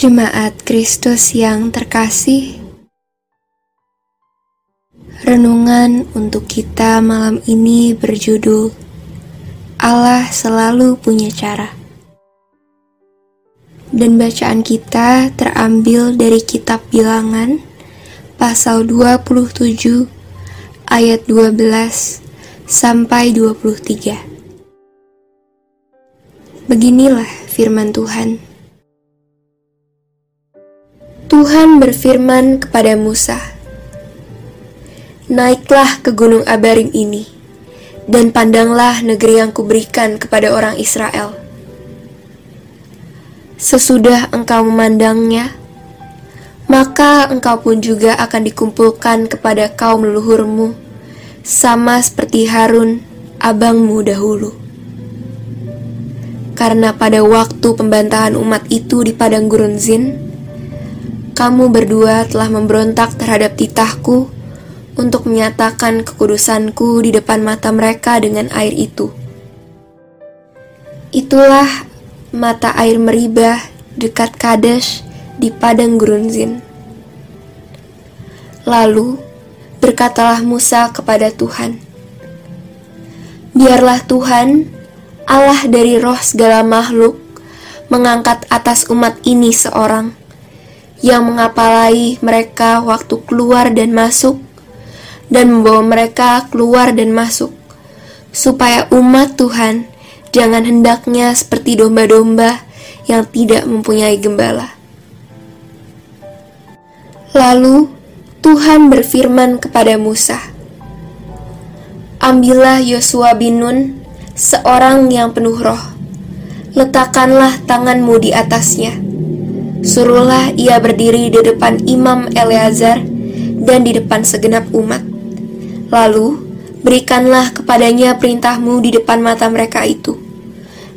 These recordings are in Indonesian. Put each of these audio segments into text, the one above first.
Jemaat Kristus yang terkasih, renungan untuk kita malam ini berjudul "Allah Selalu Punya Cara", dan bacaan kita terambil dari Kitab Bilangan, pasal 27, ayat 12 sampai 23. Beginilah firman Tuhan. Tuhan berfirman kepada Musa, Naiklah ke gunung Abarim ini, dan pandanglah negeri yang kuberikan kepada orang Israel. Sesudah engkau memandangnya, maka engkau pun juga akan dikumpulkan kepada kaum leluhurmu, sama seperti Harun, abangmu dahulu. Karena pada waktu pembantahan umat itu di padang gurun Zin, kamu berdua telah memberontak terhadap titahku untuk menyatakan kekudusanku di depan mata mereka dengan air itu. Itulah mata air meribah dekat Kadesh di padang gurun Zin. Lalu berkatalah Musa kepada Tuhan, Biarlah Tuhan, Allah dari roh segala makhluk, mengangkat atas umat ini seorang, yang mengapalai mereka waktu keluar dan masuk, dan membawa mereka keluar dan masuk, supaya umat Tuhan jangan hendaknya seperti domba-domba yang tidak mempunyai gembala. Lalu Tuhan berfirman kepada Musa, Ambillah Yosua bin Nun, seorang yang penuh roh, letakkanlah tanganmu di atasnya Suruhlah ia berdiri di depan Imam Eleazar dan di depan segenap umat. Lalu, berikanlah kepadanya perintahmu di depan mata mereka itu.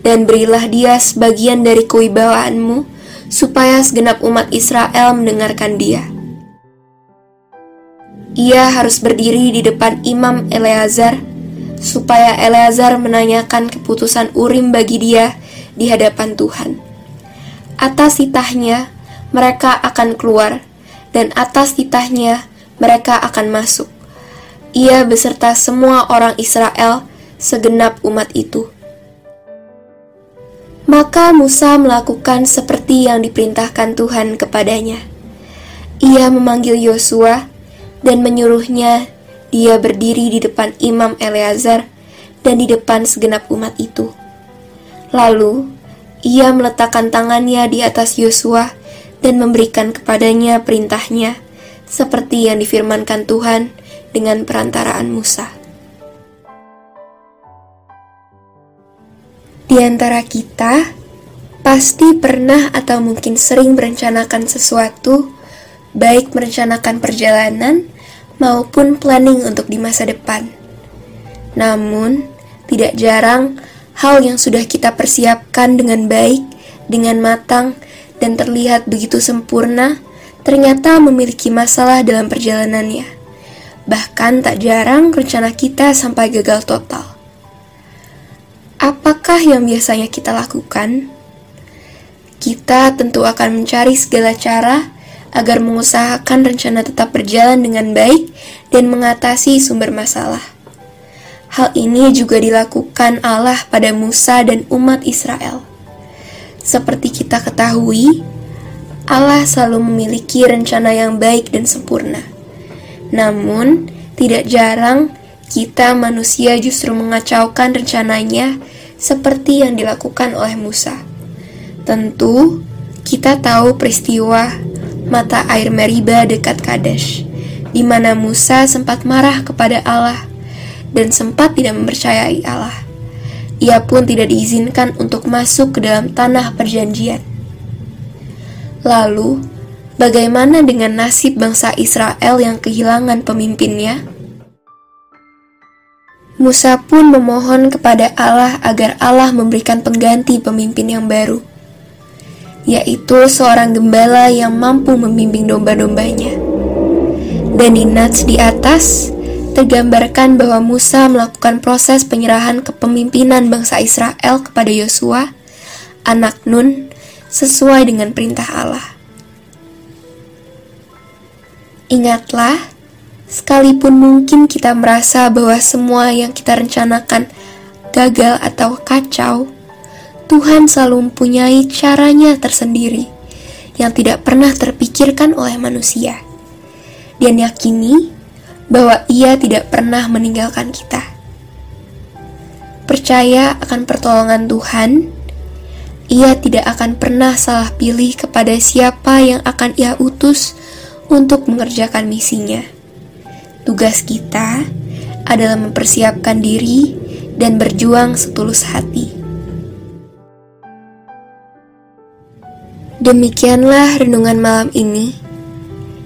Dan berilah dia sebagian dari kewibawaanmu, supaya segenap umat Israel mendengarkan dia. Ia harus berdiri di depan Imam Eleazar, supaya Eleazar menanyakan keputusan Urim bagi dia di hadapan Tuhan atas titahnya mereka akan keluar, dan atas titahnya mereka akan masuk. Ia beserta semua orang Israel, segenap umat itu. Maka Musa melakukan seperti yang diperintahkan Tuhan kepadanya. Ia memanggil Yosua dan menyuruhnya dia berdiri di depan Imam Eleazar dan di depan segenap umat itu. Lalu ia meletakkan tangannya di atas Yosua dan memberikan kepadanya perintahnya, seperti yang difirmankan Tuhan dengan perantaraan Musa. Di antara kita, pasti pernah atau mungkin sering merencanakan sesuatu, baik merencanakan perjalanan maupun planning untuk di masa depan. Namun, tidak jarang hal yang sudah kita persiapkan dengan baik, dengan matang, dan terlihat begitu sempurna, ternyata memiliki masalah dalam perjalanannya. Bahkan tak jarang rencana kita sampai gagal total. Apakah yang biasanya kita lakukan? Kita tentu akan mencari segala cara agar mengusahakan rencana tetap berjalan dengan baik dan mengatasi sumber masalah. Hal ini juga dilakukan Allah pada Musa dan umat Israel. Seperti kita ketahui, Allah selalu memiliki rencana yang baik dan sempurna. Namun, tidak jarang kita manusia justru mengacaukan rencananya seperti yang dilakukan oleh Musa. Tentu, kita tahu peristiwa mata air Meriba dekat Kadesh, di mana Musa sempat marah kepada Allah dan sempat tidak mempercayai Allah. Ia pun tidak diizinkan untuk masuk ke dalam tanah perjanjian. Lalu, bagaimana dengan nasib bangsa Israel yang kehilangan pemimpinnya? Musa pun memohon kepada Allah agar Allah memberikan pengganti pemimpin yang baru, yaitu seorang gembala yang mampu membimbing domba-dombanya. Dan di Nats di atas, tergambarkan bahwa Musa melakukan proses penyerahan kepemimpinan bangsa Israel kepada Yosua, anak Nun, sesuai dengan perintah Allah. Ingatlah, sekalipun mungkin kita merasa bahwa semua yang kita rencanakan gagal atau kacau, Tuhan selalu mempunyai caranya tersendiri yang tidak pernah terpikirkan oleh manusia. Dan yakini bahwa Ia tidak pernah meninggalkan kita. Percaya akan pertolongan Tuhan, Ia tidak akan pernah salah pilih kepada siapa yang akan Ia utus untuk mengerjakan misinya. Tugas kita adalah mempersiapkan diri dan berjuang setulus hati. Demikianlah renungan malam ini.